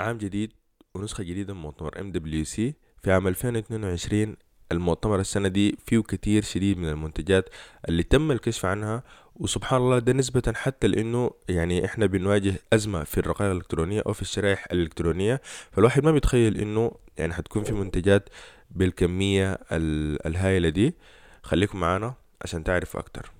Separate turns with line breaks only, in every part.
عام جديد ونسخة جديدة من مؤتمر MWC في عام 2022 المؤتمر السنة دي فيه كتير شديد من المنتجات اللي تم الكشف عنها وسبحان الله ده نسبة حتى لأنه يعني إحنا بنواجه أزمة في الرقائق الإلكترونية أو في الشرائح الإلكترونية. فالواحد ما بيتخيل إنه يعني حتكون في منتجات بالكمية ال- الهائلة دي. خليكم معانا عشان تعرفوا أكتر.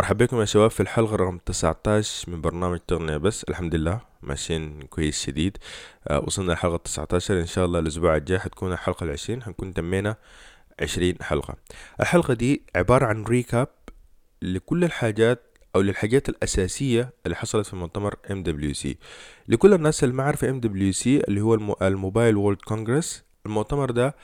مرحبا بكم يا شباب في الحلقة رقم 19 من برنامج تغنية بس. الحمد لله ماشيين كويس شديد. آه، وصلنا للحلقة 19 إن شاء الله الأسبوع الجاي حتكون الحلقة العشرين. حنكون تمينا عشرين حلقة. الحلقة دي عبارة عن ريكاب لكل الحاجات أو للحاجات الأساسية اللي حصلت في مؤتمر MWC لكل الناس اللي ما عارفة MWC اللي هو الم- الموبايل وورلد كونغرس المؤتمر ده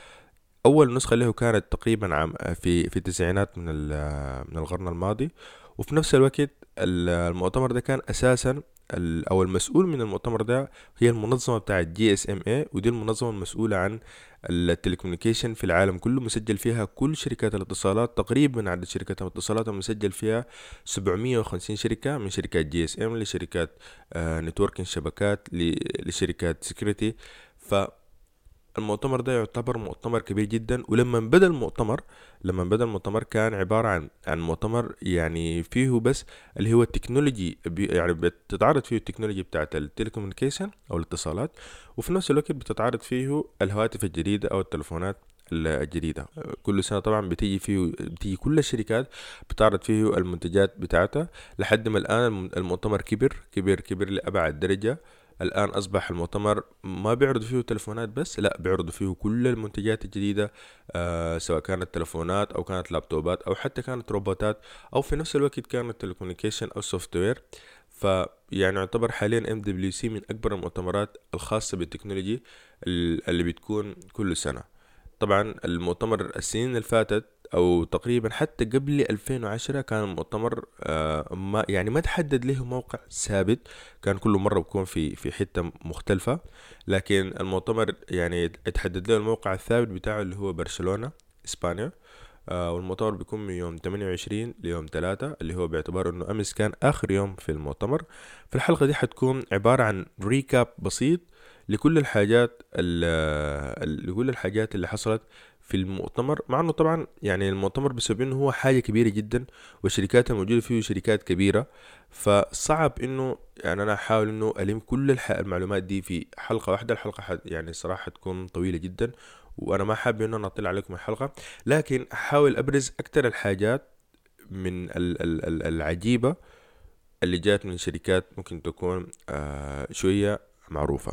أول نسخة له كانت تقريبا عام في في التسعينات من ال- من القرن الماضي. وفي نفس الوقت ال- المؤتمر ده كان أساسا ال- أو المسؤول من المؤتمر ده هي المنظمة بتاعة GSMA ودي المنظمة المسؤولة عن ال telecommunication في العالم كله مسجل فيها كل شركات الاتصالات تقريبا عدد شركات الاتصالات المسجل فيها 750 شركة من شركات GSM لشركات networking شبكات ل- لشركات security ف المؤتمر ده يعتبر مؤتمر كبير جدا ولما بدا المؤتمر لما بدا المؤتمر كان عبارة عن عن مؤتمر يعني فيه بس اللي هو ال technology يعني بتتعرض فيه ال technology بتاعت ال telecommunication أو الاتصالات وفي نفس الوقت بتتعرض فيه الهواتف الجديدة أو التلفونات الجديدة. كل سنة طبعا بتيجي فيه بتيجي كل الشركات بتعرض فيه المنتجات بتاعتها لحد ما الآن الم- المؤتمر كبر كبر كبر لأبعد درجة. الآن أصبح المؤتمر ما بيعرضوا فيه تلفونات بس لا بيعرضوا فيه كل المنتجات الجديدة آه سواء كانت تلفونات أو كانت لابتوبات أو حتى كانت روبوتات أو في نفس الوقت كانت telecommunication أو software فيعني يعتبر حاليا MWC من أكبر المؤتمرات الخاصة بال technology ال- اللي بتكون كل سنة. طبعا المؤتمر السنين اللي فاتت أو تقريبا حتى قبل 2010 كان المؤتمر آه ما يعني ما تحدد له موقع ثابت كان كل مرة بيكون في في حتة مختلفة. لكن المؤتمر يعني اتحدد له الموقع الثابت بتاعه اللي هو برشلونة إسبانيا. آه والمؤتمر بيكون من يوم 28 ليوم 3 اللي هو باعتبار إنه أمس كان آخر يوم في المؤتمر. في الحلقة دي حتكون عبارة عن ريكاب بسيط لكل الحاجات ال- لكل الحاجات اللي حصلت في المؤتمر مع إنه طبعا يعني المؤتمر بسبب إنه هو حاجة كبيرة جدا والشركات الموجودة فيه شركات كبيرة. فصعب إنه يعني أنا أحاول إنه ألم كل المعلومات دي في حلقة واحدة. الحلقة يعني صراحة تكون طويلة جدا وأنا ما حابب إنه أنا أطلع عليكم الحلقة. لكن أحاول أبرز أكتر الحاجات من ال- ال- ال- العجيبة اللي جات من شركات ممكن تكون آه شوية معروفة.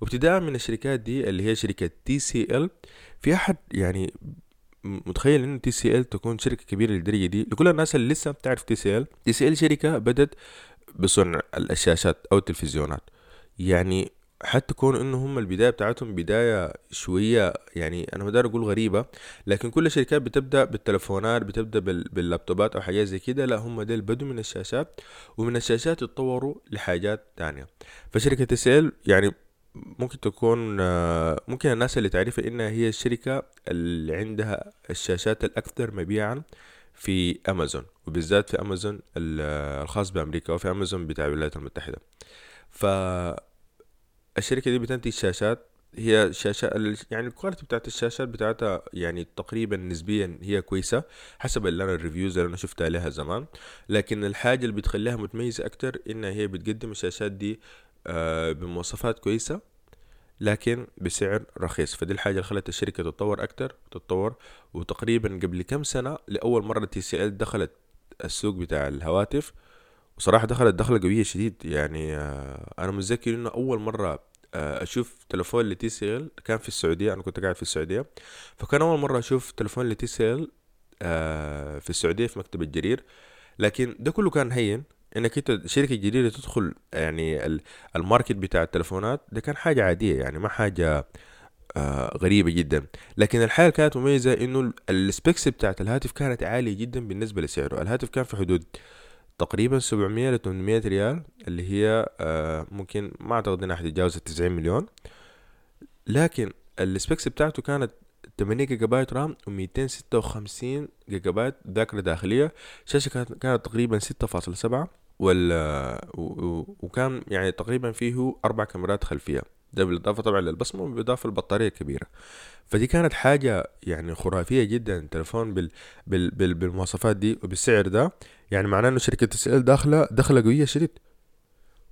وابتداء من الشركات دي اللي هي شركة TCL في أحد يعني متخيل إن TCL تكون شركة كبيرة للدرجة دي؟ لكل الناس اللي لسه بتعرف تي سي ال تي سي ال شركة بدت بصنع الشاشات أو التلفزيونات. يعني حتى كون انه هم البداية بتاعتهم بداية شوية يعني أنا ما أقول غريبة لكن كل الشركات بتبدأ بالتلفونات بتبدأ بال- باللابتوبات أو حاجات زي كده. لا هم ديل بدوا من الشاشات ومن الشاشات اتطوروا لحاجات تانية. فشركة TCL يعني ممكن تكون آه، ممكن الناس اللي تعرفها انها هي الشركة اللي عندها الشاشات الأكثر مبيعا في أمازون وبالذات في أمازون ال- الخاص بأمريكا وفي أمازون بتاع الولايات المتحدة. فالشركة دي بتنتج شاشات هي شاشة يعني ال quality بتاعت الشاشات بتاعتها يعني تقريبا نسبيا هي كويسة حسب اللي أنا ال reviews اللي أنا شفتها عليها زمان. لكن الحاجة اللي بتخليها متميزة أكتر انها هي بتقدم الشاشات دي آه، بمواصفات كويسة لكن بسعر رخيص. فدي الحاجة اللي خلت الشركة تتطور أكتر تتطور. وتقريبا قبل كم سنة لأول مرة TCL دخلت السوق بتاع الهواتف. وصراحة دخلت دخلة قوية شديد. يعني آه، أنا متذكر إنه أول مرة آه، أشوف تلفون ل TCL كان في السعودية. أنا كنت قاعد في السعودية. فكان أول مرة أشوف تلفون ل TCL في السعودية في مكتب الجرير لكن ده كله كان هين. إنك أنت شركة جديدة تدخل يعني ال- ال market بتاع التلفونات ده كان حاجة عادية يعني ما حاجة آه غريبة جدا. لكن الحاجة كانت مميزة إنه ال specs بتاعت الهاتف كانت عالية جدا بالنسبة لسعره. الهاتف كان في حدود تقريبا 700 ل 800 ريال اللي هي آه ممكن ما أعتقد إنها حتتجاوز 90 مليون. لكن ال specs بتاعته كانت 8 gigabyte RAM و256 جيجا بايت ذاكرة داخلية. الشاشة كانت كانت تقريبا 6.7 وال وكان يعني تقريبا فيه أربع كاميرات خلفية. ده بالإضافة طبعا للبصمة وبالإضافة للبطارية الكبيرة. فدي كانت حاجة يعني خرافية جدا التليفون بال بال بال بالمواصفات دي وبالسعر ده. يعني معناه إنه شركة تسأل داخلة دخلة قوية شديد.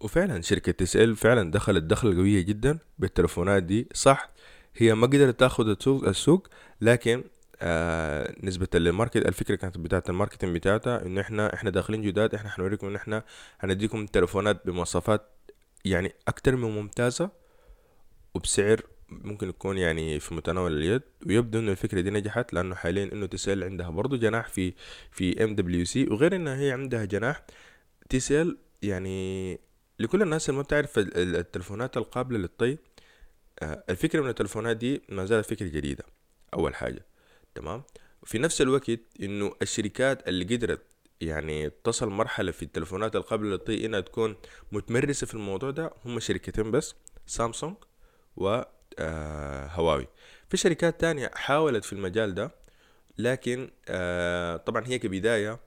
وفعلا شركة تسأل فعلا دخلت دخلة قوية جدا بالتليفونات دي. صح هي ما قدرت السوق السوق لكن آه نسبة لل market الفكرة كانت بتاعت ال marketing بتاعتها انه إحنا إحنا داخلين جداد إحنا حنوريكم إن إحنا هنديكم تليفونات بمواصفات يعني أكتر من ممتازة وبسعر ممكن يكون يعني في متناول اليد. ويبدو انه الفكرة دي نجحت لأنه حاليا إنه TCL عندها برضو جناح في في MWC وغير إنها هي عندها جناح TCL يعني لكل الناس اللي ما بتعرف التلفونات القابلة للطي آه، الفكرة من التلفونات دي ما زالت فكرة جديدة. أول حاجة. تمام؟ في نفس الوقت إنه الشركات اللي قدرت يعني تصل مرحلة في التلفونات القابله للطي إنها تكون متمرسة في الموضوع ده هم شركتين بس سامسونج و آه هواوي. في شركات تانية حاولت في المجال ده لكن آه طبعا هي كبداية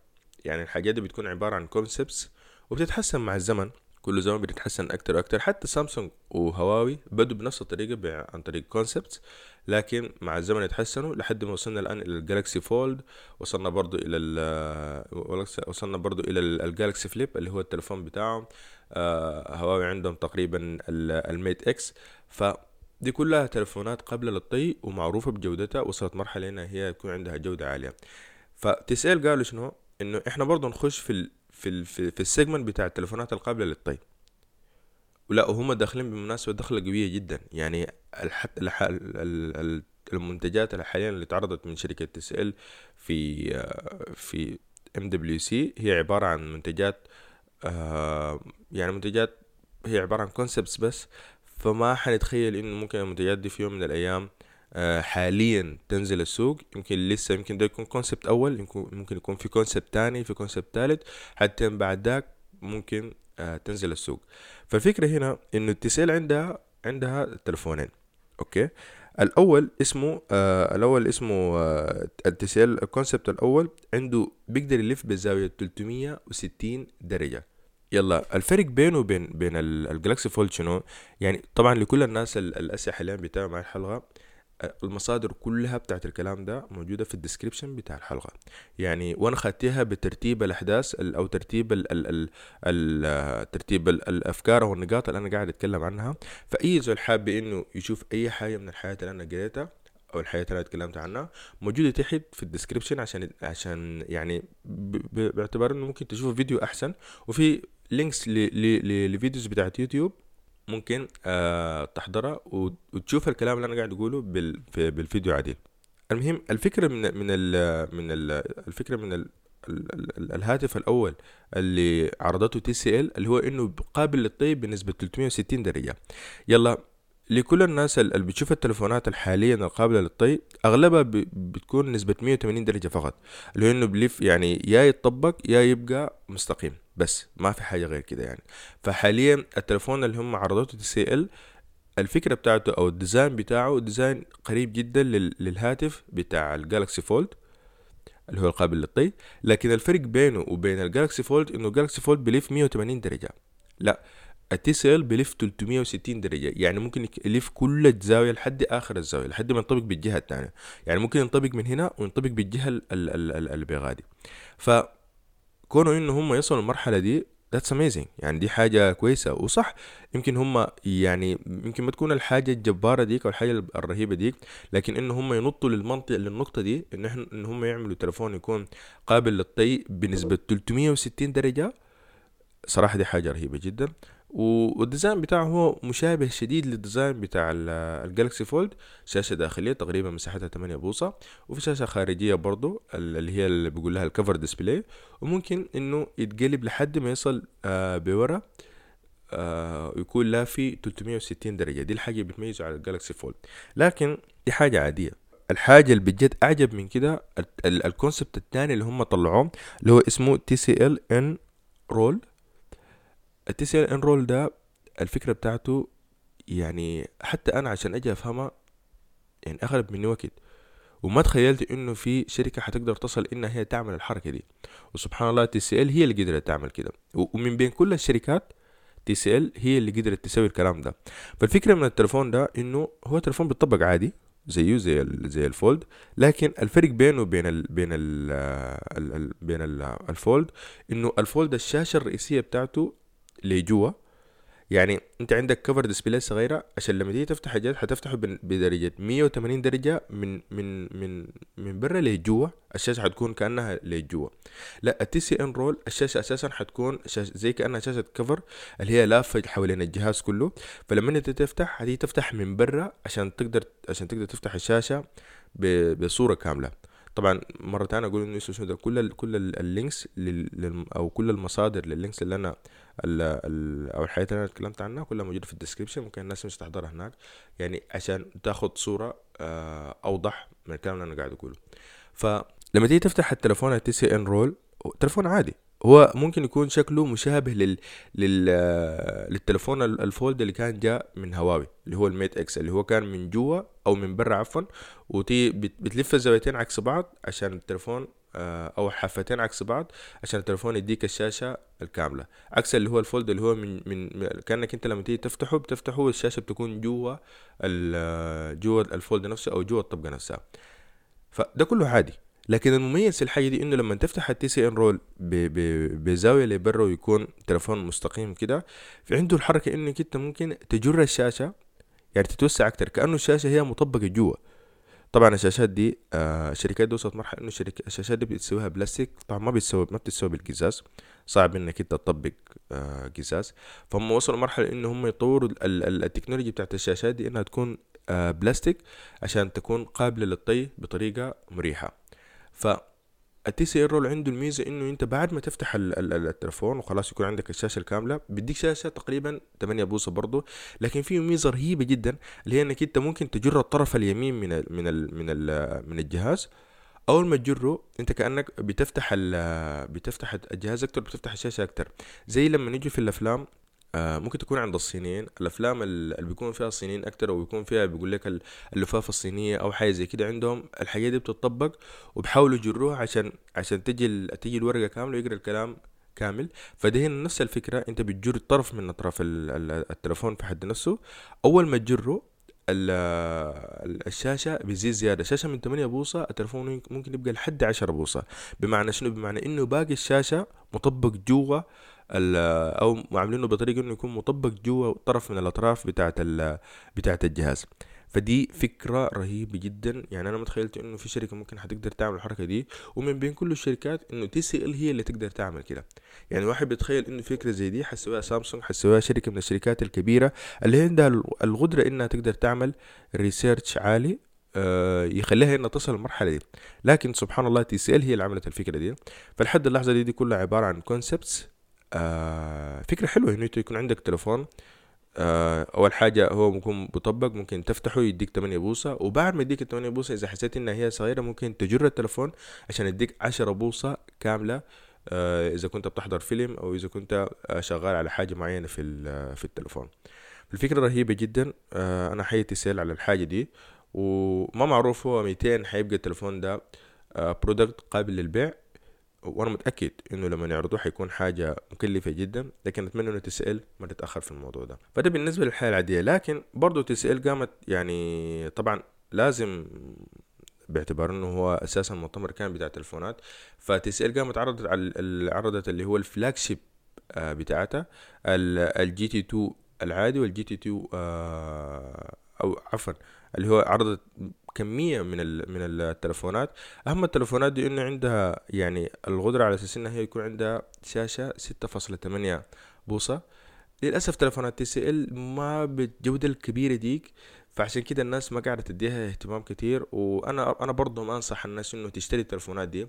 يعني الحاجات دي بتكون عبارة عن concepts وبتتحسن مع الزمن. كل زمان بتتحسن أكتر وأكتر. حتى سامسونج وهواوي بدوا بنفس الطريقة عن طريق concepts لكن مع الزمن يتحسنوا لحد ما وصلنا الآن إلى ال Galaxy Fold وصلنا برضو إلى وصلنا برضو إلى ال Galaxy Flip اللي هو التليفون بتاعهم. آه هواوي عندهم تقريبا ال Mate X. ف دي كلها تلفونات قابلة للطي ومعروفة بجودتها وصلت مرحلة إنها هي يكون عندها جودة عالية. ف TCL قالوا شنو؟ إنه إحنا برضه نخش في في ال في, في ال segment بتاع التلفونات القابلة للطي. ولا وهم داخلين بمناسبة دخلة قوية جدا. يعني الحت الح... المنتجات اللي حاليا اللي تعرضت من شركة TCL في في MWC هي عبارة عن منتجات آه، يعني منتجات هي عبارة عن concepts بس. فما حنتخيل انه ممكن المنتجات دي في يوم من الأيام حاليا تنزل السوق. يمكن لسه يمكن ده يكون concept أول ممكن يكون في concept تاني في concept تالت. حتى بعد ذاك ممكن آه، تنزل السوق. فالفكرة هنا إنه ال TCL عندها عندها تلفونين okay؟ الأول اسمه آه الأول اسمه آه ال TCL ال concept الأول عنده بيقدر يلف بزاوية 360 درجة. يلا الفرق بينه وبين بين ال Galaxy Fold شنو؟ يعني طبعا لكل الناس اللي حاليا بيتابعوا معي الحلقة المصادر كلها بتاعت الكلام ده موجودة في ال description بتاع الحلقة. يعني وأنا خدتها بترتيب الأحداث أو ترتيب ال ال ال ترتيب الأفكار أو النقاط اللي أنا قاعد أتكلم عنها. فأي زول حابب إنه يشوف أي حاجة من الحاجات اللي أنا قريتها أو الحاجات اللي أنا اتكلمت عنها موجودة تحت في ال description عشان عشان يعني باعتبار إنه ممكن تشوفوا فيديو أحسن. وفي links ل videos بتاعت يوتيوب ممكن آه تحضرها وتشوف الكلام اللي أنا قاعد أقوله بالفيديو عديل المهم الفكرة من من من ال الفكرة من ال الهاتف الأول اللي عرضته TCL اللي هو إنه قابل للطي بنسبة 360 درجه يلا لكل الناس اللي بتشوف التلفونات الحالية القابلة للطي أغلبها بتكون نسبة 180 درجة فقط. اللي هو إنه بلف يعني يا يتطبق يا يبقى مستقيم. بس ما في حاجة غير كده يعني. فحاليا التلفون اللي هم عرضوته TCL الفكرة بتاعته أو ال design بتاعه design قريب جدا للهاتف بتاع ال Galaxy Fold اللي هو القابل للطي. لكن الفرق بينه وبين ال Galaxy Fold إنه ال Galaxy Fold بيلف 180 درجة. لا ال TCL بيلف 360 درجة. يعني ممكن يلف كل الزاوية لحد آخر الزاوية لحد ما ينطبق بالجهة الثانية. يعني ممكن ينطبق من هنا وينطبق بالجهة اللي بيغادي فكونه إنه هم يصلوا المرحلة دي that's amazing يعني دي حاجة كويسة. وصح يمكن هم يعني يمكن ما تكون الحاجة الجبارة ديك أو الحاجة الرهيبة ديك لكن إن هم ينطوا للمنطقة للنقطة دي إن إحنا إن هم يعملوا تلفون يكون قابل للطي بنسبة 360 درجة صراحة دي حاجة رهيبة جدا. وال design بتاعه هو مشابه شديد لل design بتاع ال Galaxy Fold شاشة داخلية تقريبا مساحتها 8 بوصة وفي شاشة خارجية برضو اللي هي اللي بيقول لها ال cover display وممكن إنه يتقلب لحد ما يصل آه بورا آه يكون لافي 360 درجة. دي الحاجة بتميزه على ال Galaxy Fold لكن دي حاجة عادية. الحاجة اللي بجد أعجب من كده ال concept الثاني اللي هم طلعوه اللي هو اسمه TCL n Roll ال TCL n Roll ده الفكرة بتاعته يعني حتى أنا عشان أجي أفهمها يعني أخد مني وقت وما تخيلت إنه في شركة حتقدر تصل إنها هي تعمل الحركة دي. وسبحان الله TCL هي اللي قدرت تعمل كده. ومن بين كل الشركات TCL هي اللي قدرت تسوي الكلام ده. فالفكرة من التليفون ده إنه هو تليفون بيطبق عادي زيه زي زي ال Fold. لكن الفرق بينه وبين ال بين ال ال بين ال ال Fold إنه ال Fold الشاشة الرئيسية بتاعته لجوا. يعني انت عندك cover display صغيرة عشان لما تيجي تفتح حاجات حتفتحه بدرجة 180 درجة من من من من برا لجوا. الشاشة حتكون كأنها لجوا. لا ال TCL n Roll الشاشة أساسا حتكون شاشة زي كأنها شاشة cover اللي هي لافة حوالين الجهاز كله. فلما انت تفتح هتيجي تفتح من برا عشان تقدر عشان تقدر تفتح الشاشة بصورة كاملة. طبعا مرة ثانية أقول إنه كل ال كل ال links لل أو كل المصادر لل links اللي أنا ال ال أو الحاجات اللي أنا اتكلمت عنها كلها موجودة في ال description ممكن الناس تمشي تحضرها هناك. يعني عشان تاخد صورة آه، أوضح من الكلام اللي أنا قاعد أقوله. فلما تيجي تفتح التليفون ال TCL n Roll تليفون عادي. هو ممكن يكون شكله مشابه لل... لل... للتليفون ال Fold اللي كان جاء من هواوي اللي هو ال Mate X اللي هو كان من جوا أو من برا عفوا. وتي بتلف الزاويتين عكس بعض عشان التليفون آه، أو حافتين عكس بعض عشان التليفون يديك الشاشة الكاملة. عكس اللي هو ال Fold اللي هو من من كأنك أنت لما تيجي تفتحه بتفتحه الشاشه بتكون جوا جوا ال Fold نفسه أو جوا الطبقة نفسها. فده كله عادي. لكن المميز في الحاجة دي إنه لما تفتح ال TCL n Roll بزاوية لبرا ويكون تليفون مستقيم كده في عنده الحركة إنك أنت ممكن تجر الشاشة يعني تتوسع أكتر كأنه الشاشة هي مطبقة جوا. طبعا الشاشات دي آه الشركات دي وصلت مرحلة إنه الشاشات دي بتسويها بلاستيك طبعا ما بتسوي ما بتسوي بالقزاز. صعب إنك أنت تطبق آه فهم وصلوا مرحلة إنه هم يطوروا التكنولوجيا بتاعت الشاشات دي إنها تكون آه بلاستيك عشان تكون قابلة للطي بطريقة مريحة. ف ال TCL Roll عنده الميزة إنه أنت بعد ما تفتح التليفون وخلاص يكون عندك الشاشة الكاملة بيديك شاشة تقريبا 8 بوصة برضه لكن في ميزة رهيبة جدا اللي هي إنك أنت ممكن تجر الطرف اليمين من ال من ال من ال من الجهاز. أول ما تجره أنت كأنك بتفتح بتفتح الجهاز أكتر بتفتح الشاشة أكتر. زي لما نيجي في الأفلام ممكن تكون عند الصينيين. الأفلام اللي بيكون فيها الصينيين أكتر أو بيكون فيها بيقول لك اللفافة الصينية أو حاجة زي كده عندهم الحاجات دي بتطبق وبحاولوا يجروها عشان عشان تجي تجي الورقة كاملة ويقرأ الكلام كامل. فده هنا نفس الفكرة. أنت بتجر الطرف من اطراف التليفون في حد نفسه. أول ما تجره الشاشة بيزيد زيادة. شاشة من 8 بوصة التليفون ممكن يبقى لحد 10 بوصة. بمعنى شنو؟ بمعنى إنه باقي الشاشة مطبق جوا أو عاملينه بطريقة إنه يكون مطبق جوا طرف من الأطراف بتاعة بتاعة الجهاز. فدي فكرة رهيبة جدا. يعني أنا ما تخيلت إنه في شركة ممكن حتقدر تعمل الحركة دي ومن بين كل الشركات إنه TCL هي اللي تقدر تعمل كده. يعني الواحد بيتخيل إنه فكرة زي دي حتسويها سامسونج حتسويها شركة من الشركات الكبيرة اللي عندها القدرة إنها تقدر تعمل research عالي آه يخليها إنها تصل المرحلة دي. لكن سبحان الله TCL هي اللي عملت الفكرة دي. فلحد اللحظة دي دي كلها عبارة عن concepts آه فكرة حلوة إنه يكون عندك تليفون. آه أول حاجة هو ممكن مطبق ممكن تفتحه يديك 8 بوصة وبعد ما يديك 8 بوصة إذا حسيت إنها هي صغيرة ممكن تجر التليفون عشان يديك 10 بوصة كاملة. آه إذا كنت بتحضر فيلم أو إذا كنت شغال على حاجة معينة في في التليفون. الفكرة رهيبة جدا. أنا حياتي سيل على الحاجة دي وما معروف هو 200 حيبقى التليفون ده product قابل للبيع. وأنا متأكد إنه لما يعرضوه حيكون حاجة مكلفة جدا لكن أتمنى إنه TCL ما تتأخر في الموضوع ده. فده بالنسبة للحياه العادية. لكن برضه TCL قامت يعني طبعا لازم باعتبار إنه هو أساسا مؤتمر كان بتاع تلفونات ف TCL قامت عرضت على عرضت اللي هو ال flagship آه، بتاعتها ال GT 2 العادي وال GT 2 أو عفوا اللي هو عرضت كمية من من التلفونات. أهم التلفونات دي إنه عندها يعني القدرة على أساس إنها هي يكون عندها شاشة 6.8 بوصة. للأسف تلفونات TCL ما بالجودة الكبيرة ديك فعشان كده الناس ما قاعدة تديها اهتمام كتير. وأنا أنا برضه أنصح الناس إنه تشتري التلفونات دي.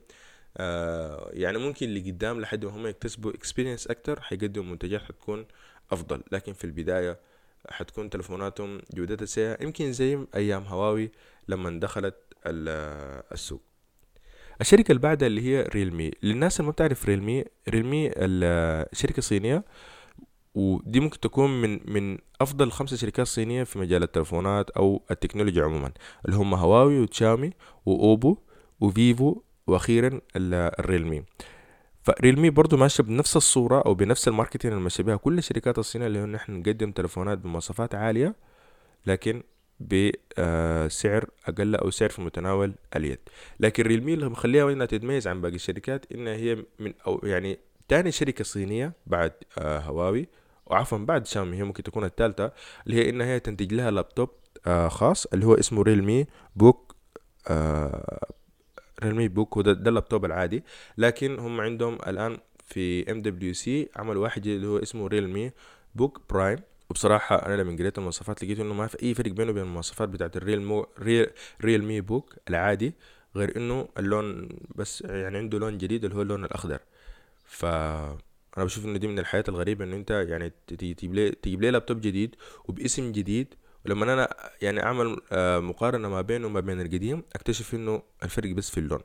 آه يعني ممكن اللي قدام لحد ما هم يكتسبوا experience أكتر حيقدموا منتجات حتكون أفضل. لكن في البداية حتكون تلفوناتهم جودتها سيئة. يمكن زي أيام هواوي لما دخلت السوق. الشركة اللي بعدها اللي هي Realme للناس اللي ما بتعرف Realme Realme الشركة صينية ودي ممكن تكون من من أفضل خمسة شركات صينية في مجال التلفونات أو التكنولوجيا عموما. اللي هم هواوي وتشاومي وأوبو وفيفو وأخيرا الريلمي فريلمي برضو ماشية بنفس الصورة أو بنفس الماركتين اللي ماشية بها كل الشركات الصينية اللي هو نحن نقدم تلفونات بمواصفات عالية لكن بسعر أقل أو سعر في متناول اليد. لكن ريلمي اللي مخليها انها تتميز عن باقي الشركات إنها هي من أو يعني تاني شركة صينية بعد آه هواوي. وعفوا بعد شاومي هي ممكن تكون الثالثة اللي هي إنها هي تنتج لها لابتوب آه خاص اللي هو اسمه Realme Book آه Realme Book وده ده اللابتوب العادي. لكن هم عندهم الآن في MWC عملوا واحد اللي هو اسمه Realme Book Prime. وبصراحة أنا لما قريت المواصفات لقيت إنه ما في أي فرق بينه وبين المواصفات بتاعت ال Real مو Real, Realme Book العادي غير إنه اللون بس يعني عنده لون جديد اللي هو اللون الأخضر. ف أنا بشوف إنه دي من الحاجات الغريبة إنه أنت يعني تجيب لي تجيب لي لابتوب جديد وباسم جديد ولما أنا يعني أعمل مقارنة ما بينه وما بين القديم أكتشف إنه الفرق بس في اللون.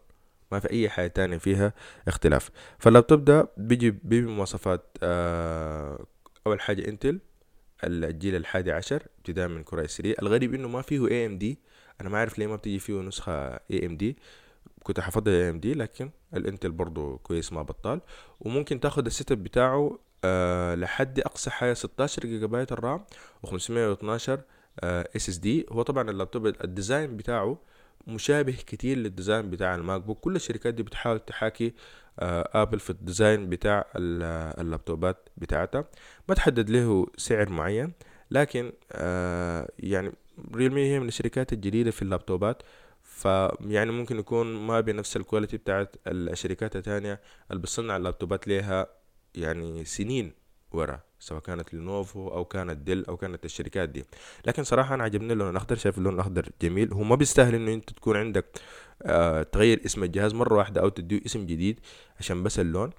ما في أي حاجة تانية فيها اختلاف. فاللابتوب ده بيجي بمواصفات أول حاجة Intel الجيل الحادي عشر ابتداء من Core i3 الغريب إنه ما فيه AMD أنا ما أعرف ليه ما بتيجي فيه نسخة AMD كنت حفضل اي ام دي لكن ال Intel برضو كويس ما بطال. وممكن تاخد ال setup بتاعه أه لحد أقصى حاجة 16 جيجا بايت ال RAM و512 SSD هو طبعا اللابتوب ال design بتاعه مشابه كتير لل design بتاع ال MacBook. كل الشركات دي بتحاول تحاكي Apple في ال design بتاع اللابتوبات بتاعتها. ما تحدد له سعر معين لكن يعني Realme هي من الشركات الجديدة في اللابتوبات. فيعني ممكن يكون ما بنفس ال quality بتاعت الشركات التانية اللي بتصنع اللابتوبات ليها يعني سنين. ورا سواء كانت Lenovo أو كانت Dell أو كانت الشركات دي. لكن صراحة أنا عجبني اللون الأخضر شايف اللون الأخضر جميل. هو ما بيستاهل إنه أنت تكون عندك آه تغير اسم الجهاز مرة واحدة أو تديه اسم جديد عشان بس اللون.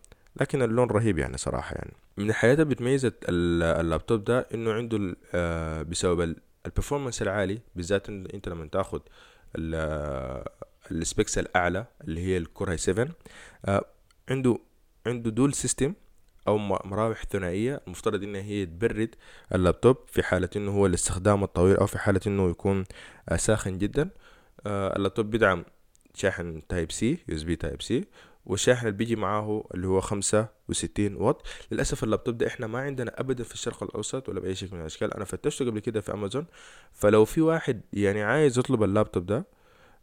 لكن اللون رهيب يعني صراحة يعني. من الحاجات اللي بتميز اللابتوب ده إنه عنده آه بسبب ال performance العالي بالذات أنت لما تاخد ال specs الأعلى اللي هي ال Core 7 آه عنده عنده dual system أو مراوح ثنائية المفترض انها هي تبرد اللابتوب في حالة إنه هو الاستخدام الطويل أو في حالة إنه يكون ساخن جدا. اللابتوب بيدعم شاحن تايب سي يو اس بي تايب سي والشاحن اللي بيجي معاه اللي هو خمسة وستين واط. للأسف اللابتوب ده إحنا ما عندنا أبدا في الشرق الأوسط ولا بأي شكل من الأشكال. أنا فتشته قبل كده في أمازون. فلو في واحد يعني عايز يطلب اللابتوب ده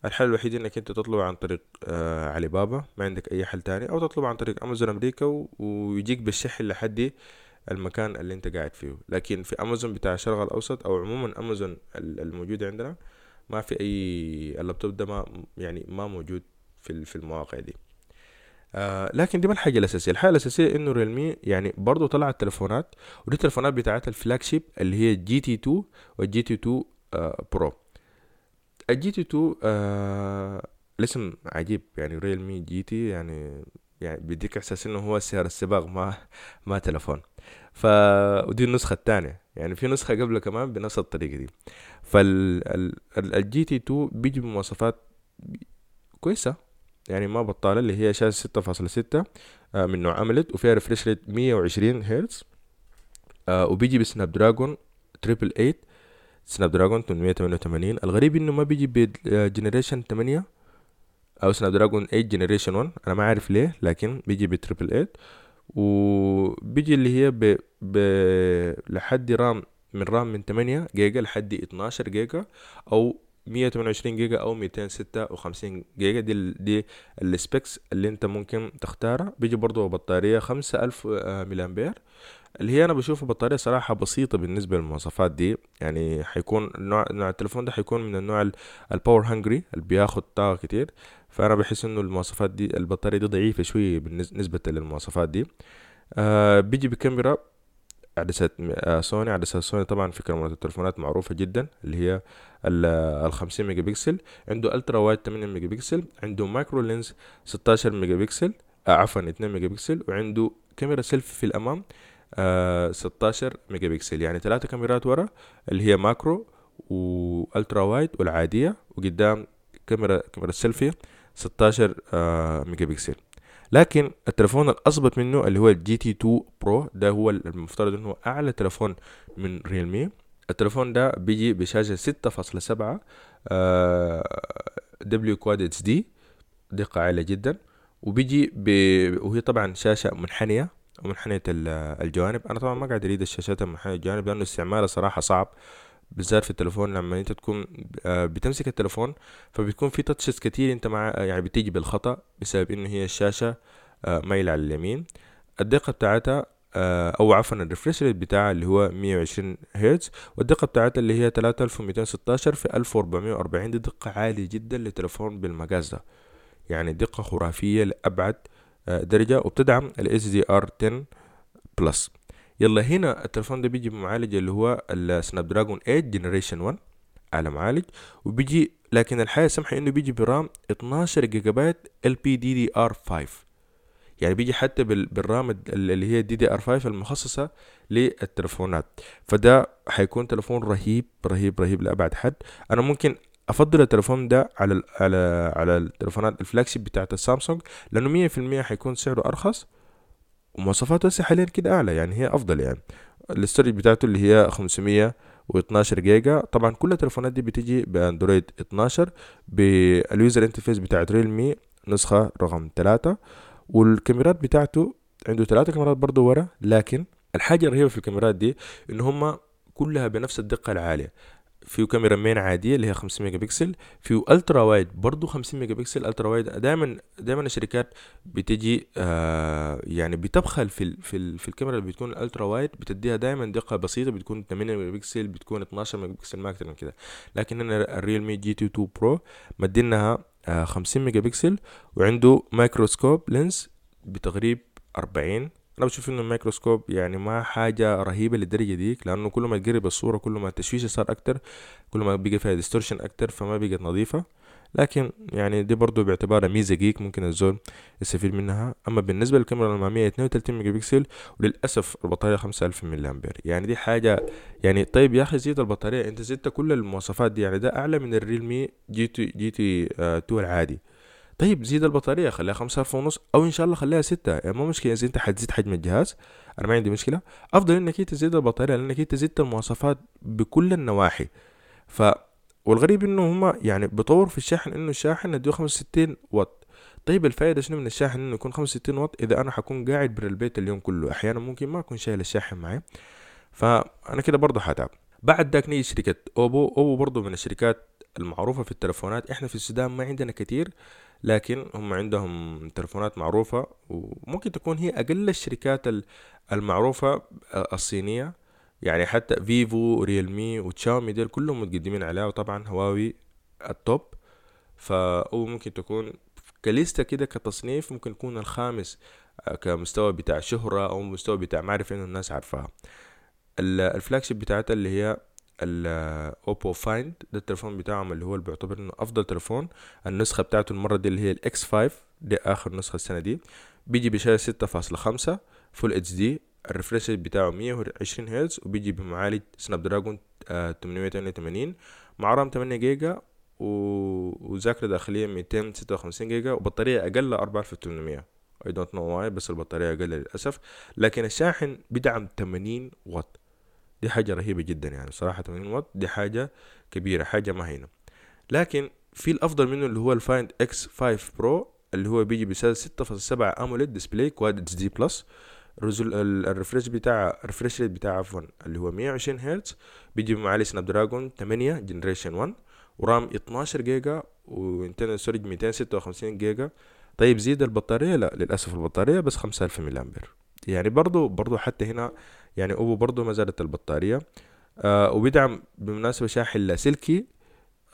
الحل الوحيد إنك أنت تطلبه عن طريق آه علي بابا ما عندك أي حل تاني أو تطلبه عن طريق أمازون أمريكا ويجيك بالشحن لحد المكان اللي أنت قاعد فيه. لكن في أمازون بتاع الشرق الأوسط أو عموما أمازون الموجودة عندنا ما في أي اللابتوب ده ما يعني ما موجود في في المواقع دي. آه لكن دي ما الحاجة الأساسية. الحاجة الأساسية إنه Realme يعني برضو طلعت تلفونات ودي التلفونات بتاعتها ال flagship اللي هي GT 2 وال GT 2 آه Pro ال GT 2 آه الاسم عجيب. يعني Realme GT يعني يعني بيديك إحساس إنه هو سيارة السباق ما ما تلفون. ف ودي النسخة الثانية. يعني في نسخة قبله كمان بنفس الطريقة دي. فال GT 2 بيجي بمواصفات كويسة. يعني ما بطالة اللي هي شاشة ستة فاصلة ستة من نوع AMOLED وفيها refresh rate مية وعشرين هرتز آه وبيجي ب Snapdragon triple eight. Snapdragon 888 الغريب إنه ما بيجي ب generation 8 أو Snapdragon 8 generation 1 أنا ما عارف ليه لكن بيجي ب triple 8 وبيجي اللي هي ب... ب... لحد RAM من RAM من 8 جيجا لحد 12 جيجا أو 128 جيجا أو 256 جيجا. دي دي ال specs اللي أنت ممكن تختارها. بيجي برضو بطارية 5000 ملي امبير اللي هي أنا بشوفها بطارية صراحة بسيطة بالنسبة للمواصفات دي. يعني حيكون نوع, نوع التليفون ده حيكون من النوع ال power hungry اللي بياخد طاقة كتير. فأنا بحس إنه المواصفات دي البطارية دي ضعيفة شوية بالنسبة للمواصفات دي. آه بيجي بكاميرا عدسة سوني عدسة سوني طبعا في كاميرات التليفونات معروفة جدا اللي هي الخمسين ميجا بكسل عنده ultra wide 8 ميجا بكسل عنده micro lens 16 ميجا بكسل آه عفوا 2 ميجا بكسل وعنده كاميرا سيلفي في الأمام. آه 16 ميجا بكسل يعني ثلاثة كاميرات ورا اللي هي macro و ultra wide والعادية وقدام كاميرا كاميرا السيلفي 16 آه ميجا بكسل لكن التلفون الاظبط منه اللي هو ال GT 2 Pro ده هو المفترض إنه أعلى تلفون من Realme التلفون ده بيجي بشاشة 6.7 دبليو كواد اتش دي دقة عالية جدا. وبيجي ب... وهي طبعا شاشة منحنية. ومنحنية الجوانب. أنا طبعا ما قاعد أريد الشاشات المنحنية الجوانب لأنه استعمالها صراحة صعب بالذات في التليفون لما أنت تكون آه، بتمسك التليفون فبيكون في touches كتير أنت مع يعني بتيجي بالخطأ بسبب إنه هي الشاشة آه، مايلة على اليمين. الدقة بتاعتها آه، أو عفوا ال refresh rate بتاعها اللي هو 120 هرتز والدقة بتاعتها اللي هي 3216 في 1440 دي دقة عالية جدا لتليفون بالمقاس ده. يعني دقة خرافية لأبعد درجة وبتدعم ال HDR 10 plus يلا هنا التلفون ده بيجي بمعالج اللي هو ال Snapdragon 8 generation 1 اعلى معالج وبيجي لكن الحاجة السمحة إنه بيجي ب RAM 12 جيجا بايت بي DDR 5 يعني بيجي حتى بال RAM اللي هي DDR 5 المخصصة للتلفونات فده حيكون تلفون رهيب رهيب رهيب لأبعد حد. أنا ممكن أفضل التلفون ده على ال على على التلفونات ال flagship بتاعت السامسونج لأنه مية في المية حيكون سعره أرخص ومواصفاته هسه حاليا كده أعلى يعني هي أفضل يعني. ال storage بتاعته اللي هي 512 جيجا طبعا كل التليفونات دي بتيجي بأندرويد 12 بال user interface بتاعت ريلمي نسخة رقم 3 والكاميرات بتاعته عنده ثلاثة كاميرات برضه ورا لكن الحاجة الرهيبة في الكاميرات دي إن هما كلها بنفس الدقة العالية. فيه كاميرا main عادية اللي هي 50 ميجا بكسل فيه ultra wide برضه 50 ميجا بكسل ultra wide. دائما دائما الشركات بتجي آه يعني بتبخل في ال في, ال في الكاميرا اللي بتكون ال ultra wide بتديها دائما دقة بسيطة بتكون 8 ميجا بكسل بتكون 12 ميجا بكسل ما أكثر من كده. لكن هنا الريلمي جي تي 2 برو مدينها آه 50 ميجا بكسل وعنده microscope lens بتقريب 40 أنا بشوف إنه الميكروسكوب يعني ما حاجة رهيبة للدرجة ديك لأنه كل ما تقرب الصورة كل ما التشويش صار أكتر كل ما بقى فيها distortion أكتر فما بقت نظيفة. لكن يعني دي برضو باعتبارها ميزة ديك ممكن الزول يستفيد منها. أما بالنسبة للكاميرا الامامية 32 ميجا بكسل وللأسف البطارية 5000 ملي امبير يعني دي حاجة يعني طيب يا أخي زيد البطارية أنت زدت كل المواصفات دي يعني ده أعلى من الريلمي جي تي جي تي 2 العادي. طيب زيد البطارية خليها خمسة ألف ونص أو إن شاء الله خليها ستة. يعني مو مشكلة إذا أنت حتزيد حجم الجهاز. أنا ما عندي مشكلة. أفضل إنك أنت تزيد البطارية لأنك أنت زدت المواصفات بكل النواحي. ف والغريب إنه هما يعني بطور في الشاحن إنه الشاحن اديه خمسة وستين واط. طيب الفائدة شنو من الشاحن؟ إنه يكون خمسة وستين واط. إذا أنا حكون قاعد برا البيت اليوم كله. أحيانا ممكن ما أكون شايل الشاحن معي. فأنا كده برضه حتعب. بعد داك نيجي شركة أوبو. أوبو برضه من الشركات المعروفة في التلفونات إحنا في السودان ما عندنا كتير لكن هم عندهم تلفونات معروفة وممكن تكون هي أقل الشركات المعروفة الصينية. يعني حتى فيفو ريلمي وتشاومي ديل كلهم متقدمين عليها وطبعا هواوي ال top. فهو ممكن تكون ك list كده كتصنيف ممكن يكون الخامس كمستوى بتاع شهرة أو مستوى بتاع معرفة إنه الناس عارفاها. ال flagship بتاعتها اللي هي الاوبو فايند ده التليفون بتاعهم اللي هو اللي بيعتبر إنه أفضل تليفون. النسخة بتاعته المرة دي اللي هي الاكس 5 دي آخر نسخة السنة دي. بيجي بشاشه ستة فاصلة خمسة full HD ال refresh بتاعه مية وعشرين هرتز وبيجي بمعالج سناب دراجون تمنمية تمانية وتمانين. مع رام تمانية جيجا وذاكرة داخلية ميتين ستة وخمسين جيجا وبطارية أقل أربعة ألف وتمنمية. I don't know why بس البطارية أقل للأسف. لكن الشاحن بدعم تمانين واط. دي حاجة رهيبة جدا يعني صراحة 80 واط دي حاجة كبيرة حاجة ما هينة. لكن في الأفضل منه اللي هو الفايند إكس 5 برو اللي هو بيجي بسعر 6.7 AMOLED display quad HD plus ال refresh بتاع ال refresh rate بتاعه عفوا اللي هو 120 هرتز. بيجي بمعالج سناب دراجون 8 generation 1 ورام 12 جيجا و internal storage 256 جيجا. طيب زيد البطارية؟ لا للأسف البطارية بس 5000 ملي أمبير يعني برضو برضو حتى هنا يعني أوبو برضو ما زالت البطارية. آه وبيدعم بالمناسبة شاحن لاسلكي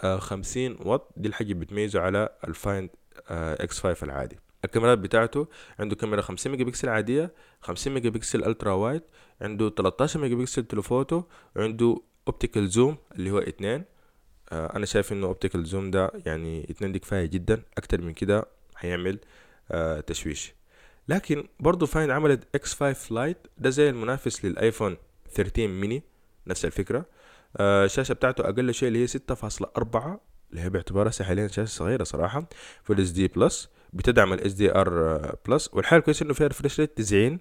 آه خمسين واط. دي الحاجة بتميزه على الفايند آه إكس five العادي. الكاميرات بتاعته عنده كاميرا خمسين ميجا بكسل عادية خمسين ميجا بكسل ultra wide عنده تلاتاشر ميجا بكسل telephoto عنده optical zoom اللي هو اتنين. آه أنا شايف إنه optical zoom ده يعني اتنين دي كفاية جدا. أكتر من كده هيعمل آه تشويش. لكن برضو فايند عملت إكس 5 لايت ده زي المنافس للآيفون 13 ميني نفس الفكرة. آه الشاشة بتاعته أقل شيء اللي هي 6.4 اللي هي باعتبارها حاليا شاشة صغيرة صراحة full HD plus بتدعم ال HDR plus والحاجة كويس إنه فيها refresh rate 90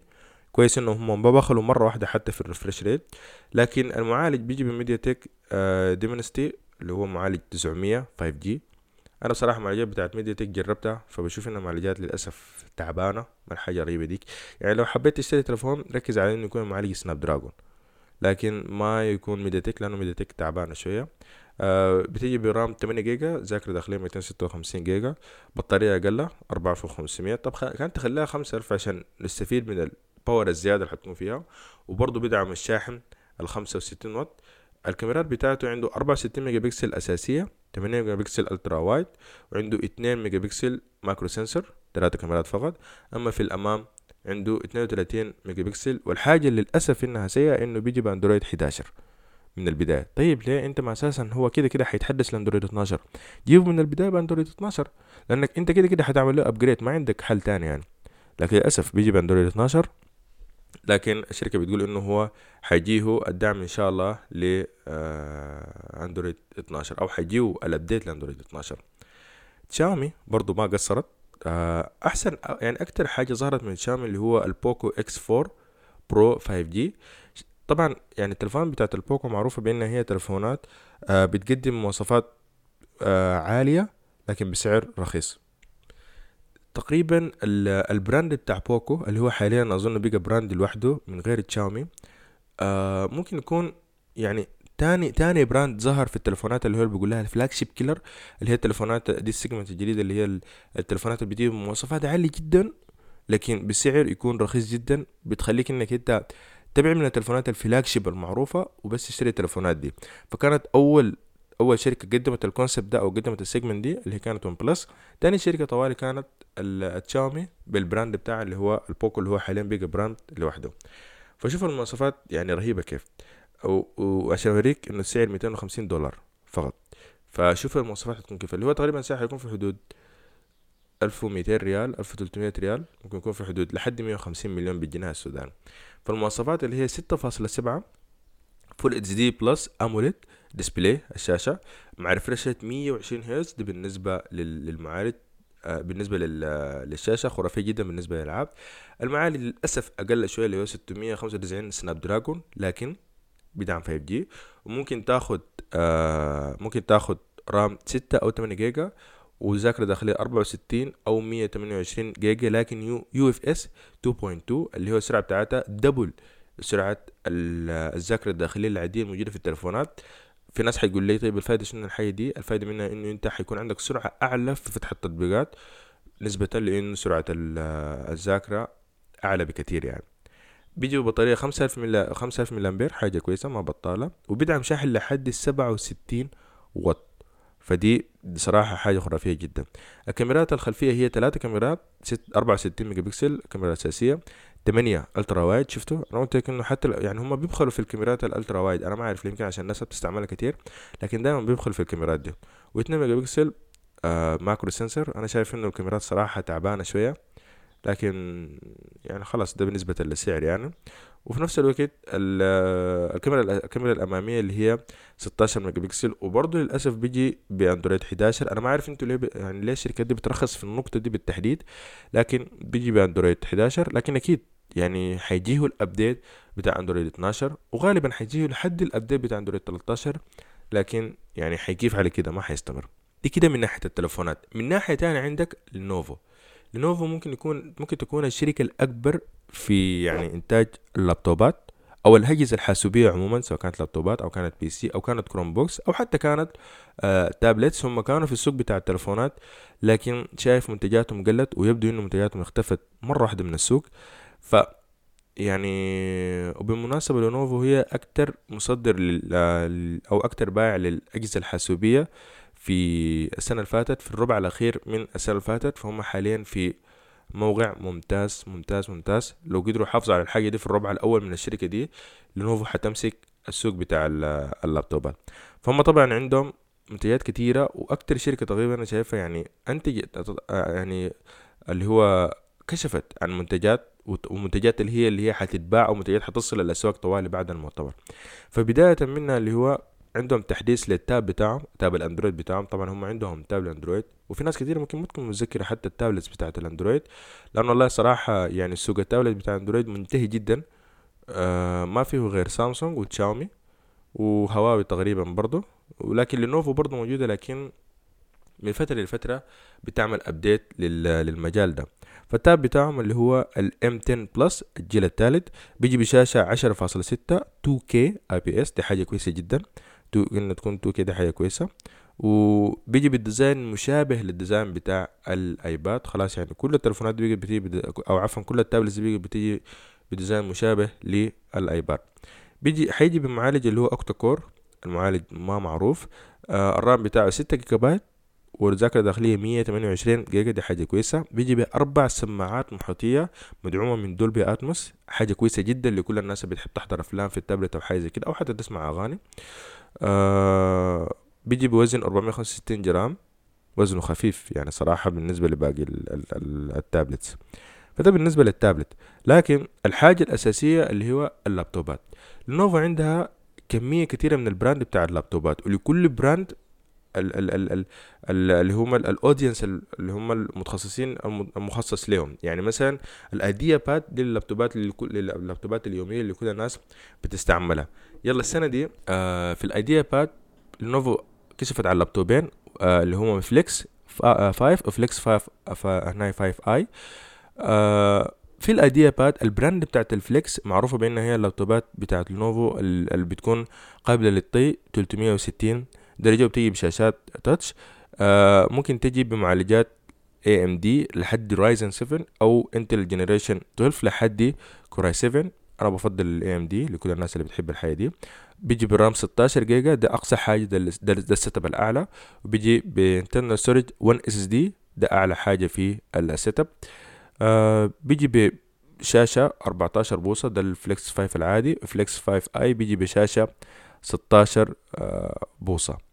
كويس إنه هم ما بخلوا مرة واحدة حتى في ال refresh rate لكن المعالج بيجي من ميديا تك آه دايمنستي اللي هو معالج 900 5G أنا بصراحة المعالجات بتاعت ميديا تك جربتها فبشوف إنها معالجات للأسف تعبانة ما حاجة رهيبه ديك. يعني لو حبيت تشتري تليفون ركز على إنه يكون معالج سناب دراجون لكن ما يكون ميديا تك لأنه ميديا تك تعبانة شوية. آه بتيجي برام 8 جيجا ذاكرة داخلية 256 جيجا بطارية أقل 4500 طب. كانت تخليها 5000 عشان نستفيد من ال power الزيادة اللي حتكون فيها. وبرضه بيدعم الشاحن ال 65 واط. الكاميرات بتاعته عنده 64 ميجا بكسل أساسية. 8 ميجا بكسل ultra wide وعنده 2 ميجا بكسل macro sensor ثلاثة كاميرات فقط. أما في الأمام عنده 32 ميجا بكسل والحاجة للأسف إنها سيئة إنه بيجي بأندرويد 11 من البداية. طيب ليه أنت ما أساسا هو كده كده حيتحدث لأندرويد 12 جيبه من البداية بأندرويد 12 لأنك أنت كده كده حتعمل له upgrade ما عندك حل تاني يعني. لكن للأسف بيجي بأندرويد 12 لكن الشركة بتقول إنه هو حيجيه الدعم إن شاء الله ل أندرويد 12 أو حيجيه ال update لأندرويد 12 شاومي برضو ما قصرت. آه، أحسن يعني أكتر حاجة ظهرت من شاومي اللي هو البوكو إكس 4 برو 5G طبعا يعني التلفون بتاعت البوكو معروفة بأنها هي تلفونات آه بتقدم مواصفات آه عالية لكن بسعر رخيص. تقريبا ال brand بتاع بوكو اللي هو حاليا أظن بقى brand لوحده من غير تشاومي آه ممكن يكون يعني تاني تاني brand ظهر في التلفونات اللي هو بيقول لها ال flagship killer اللي هي التلفونات دي ال segment الجديدة اللي هي التلفونات اللي بتجيب مواصفات عالية جدا لكن بسعر يكون رخيص جدا بتخليك إنك أنت تبع من التلفونات ال flagship المعروفة وبس تشتري التلفونات دي. فكانت أول أول شركة قدمت ال concept ده أو قدمت ال segment دي اللي هي كانت ون بلس تاني شركة طوالي كانت التشاومي بال brand بتاعها اللي هو البوكو اللي هو حاليا بقى brand لوحده. فشوف المواصفات يعني رهيبة كيف. وعشان أوريك انه السعر 250 دولار فقط. فشوف المواصفات هتكون كيف. اللي هو تقريبا سعر حيكون في حدود 1200 ريال 1300 ريال. ممكن يكون في حدود لحد 150 مليون بالجنيه السوداني فالمواصفات اللي هي 6.7 Full HD Plus AMOLED display الشاشة. مع refresh 120 هرتز دي بالنسبة للمعالج آه، بالنسبة للشاشة. خرافية جدا بالنسبة للألعاب. المعالج للأسف أقل شوية اللي هو 695 سناب دراجون لكن بدعم 5G وممكن تاخد آه ممكن تاخد RAM 6 أو 8 جيجا وذاكرة داخلية 64 أو 128 جيجا لكن UFS 2.2 اللي هو السرعة بتاعتها double سرعة الذاكرة الداخلية العادية الموجودة في التلفونات في ناس حيقول لي طيب الفايدة شنو الحاجة دي؟ الفايدة منها إنه أنت حيكون عندك سرعة أعلى في فتح التطبيقات نسبة لإنه سرعة الذاكرة أعلى بكثير يعني. بيجي ببطارية خمسة ألف ملا خمسة ألف ملي أمبير حاجة كويسة ما بطالة وبيدعم شاحن لحد السبعة وستين واط فدي بصراحة حاجة خرافية جدا. الكاميرات الخلفية هي ثلاثة كاميرات ست أربعة وستين ميجا بكسل كاميرا أساسية. تمانية ultra wide شفتوا؟ أنا قلت لك إنه حتى يعني هم بيبخلوا في الكاميرات ال ultra wide. أنا ما أعرف يمكن عشان الناس بتستعملها كتير لكن دائما بيبخلوا في الكاميرات دي. و2 ميجا بكسل آه macro sensor. أنا شايف إنه الكاميرات صراحة تعبانة شوية لكن يعني خلاص ده بالنسبة للسعر يعني. وفي نفس الوقت الكاميرا الكاميرا الأمامية اللي هي 16 ميجا بكسل. وبرضه للأسف بيجي بأندرويد 11 أنا ما عارف أنتوا ليه يعني ليه الشركات دي بترخص في النقطة دي بالتحديد لكن بيجي بأندرويد 11 لكن أكيد يعني حيجيه ال update بتاع أندرويد 12 وغالبا حيجيه لحد ال update بتاع أندرويد 13 لكن يعني حيقيف على كده ما حيستمر. دي كده من ناحية التلفونات. من ناحية تانية عندك لينوفو. لينوفو ممكن يكون ممكن تكون الشركة الأكبر في يعني إنتاج اللابتوبات أو الأجهزة الحاسوبية عموما سواء كانت لابتوبات أو كانت PC أو كانت Chromebooks أو حتى كانت آه tablets هم كانوا في السوق بتاع التلفونات لكن شايف منتجاتهم قلت ويبدو إنه منتجاتهم اختفت مرة واحدة من السوق. ف يعني وبالمناسبة لينوفو هي أكتر مصدر لل أو أكتر بائع للأجهزة الحاسوبية في السنة اللي فاتت في الربع الأخير من السنة اللي فاتت. فهم حاليا في موقع ممتاز ممتاز ممتاز. لو قدروا يحافظوا على الحاجة دي في الربع الأول من الشركة دي لنوفو حتمسك السوق بتاع اللابتوبات فهم طبعا عندهم منتجات كتيرة وأكتر شركة تقريبا أنا شايفها يعني أنتجت يعني اللي هو كشفت عن منتجات ومنتجات اللي هي اللي هي حتتباع أو منتجات حتصل الاسواق طوالي بعد المؤتمر. فبداية منها اللي هو عندهم تحديث للتاب بتاعهم تاب الأندرويد بتاعهم. طبعا هم عندهم تاب الأندرويد وفي ناس كثير ممكن ما تكون متذكره حتى التابلتس بتاعت الأندرويد. لأنه والله صراحة يعني سوق التابلت بتاع الأندرويد منتهي جدا. آه ما فيه غير سامسونج وتشاومي وهواوي تقريبا برضه ولكن لينوفو برضه موجودة لكن من فترة لفترة بتعمل update للمجال ده. فال tab بتاعهم اللي هو ال M10 Plus الجيل الثالث بيجي بشاشة 10.6 2K IPS دي حاجة كويسة جدا. قلنا تكون 2K دي حاجة كويسة. وبيجي بال design مشابه لل design بتاع الآيباد. خلاص يعني كل التليفونات بيجي بتيجي أو عفوا كل ال tablets بيجي بتيجي ب design مشابه للآيباد. بيجي حيجي بمعالج اللي هو octa core المعالج ما معروف. آه ال RAM بتاعه ستة جيجا بايت والذاكرة الداخلية مية تمانية وعشرين جيجا. دي حاجة كويسة. بيجي بأربع سماعات محيطية مدعومة من Dolby Atmos. حاجة كويسة جدا لكل الناس اللي بتحب تحضر أفلام في التابلت أو حاجة زي كده أو حتى تسمع أغاني. آه بيجي بوزن 465 جرام. وزنه خفيف يعني صراحة بالنسبة لباقي ال tablets. فده بالنسبة للتابلت. لكن الحاجة الأساسية اللي هو اللابتوبات. لينوفو عندها كمية كثيرة من ال brand بتاع اللابتوبات. ولكل brand اللي هم ال audience اللي هم المتخصصين المخصص لهم يعني مثلا ال IdeaPad دي اللابتوبات اللابتوبات اليومية اللي كل الناس بتستعملها. يلا السنة دي آه في ال IdeaPad لينوفو كشفت على اللابتوبين آه اللي هما Flex 5 و Flex 5 هنا 5i آه في ال IdeaPad ال brand بتاعت ال Flex معروفة بأنها هي اللابتوبات بتاعت لينوفو اللي بتكون قابلة للطي 360 درجة وبتيجي بشاشات touch آه ممكن تجي بمعالجات AMD لحد Ryzen 7 أو Intel generation 12 لحد Core i7 أنا بفضل ال AMD لكل الناس اللي بتحب الحاجة دي. بيجي ب RAM 16 جيجا ده أقصى حاجة ده, ده, ال setup الأعلى. وبيجي ب internal storage 1 SSD ده أعلى حاجة في ال setup آه بيجي بشاشة 14 بوصة ده ال Flex 5 العادي Flex 5i بيجي بشاشة 16 آه بوصة.